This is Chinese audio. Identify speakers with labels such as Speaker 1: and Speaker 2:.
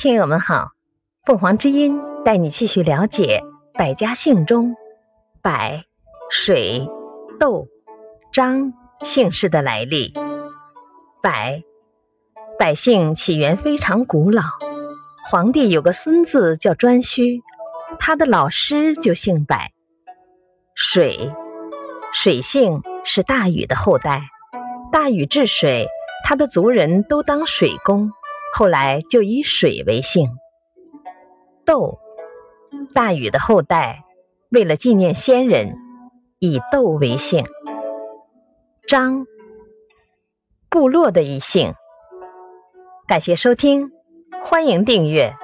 Speaker 1: 听友们好，凤凰之音带你继续了解百家姓中百、水、窦、张姓氏的来历。百，百姓起源非常古老。皇帝有个孙子叫颛顼，他的老师就姓百。水，水姓是大禹的后代，大禹治水，他的族人都当水工。后来就以水为姓窦大禹的后代为了纪念先人以窦为姓张部落的一姓。感谢收听欢迎订阅。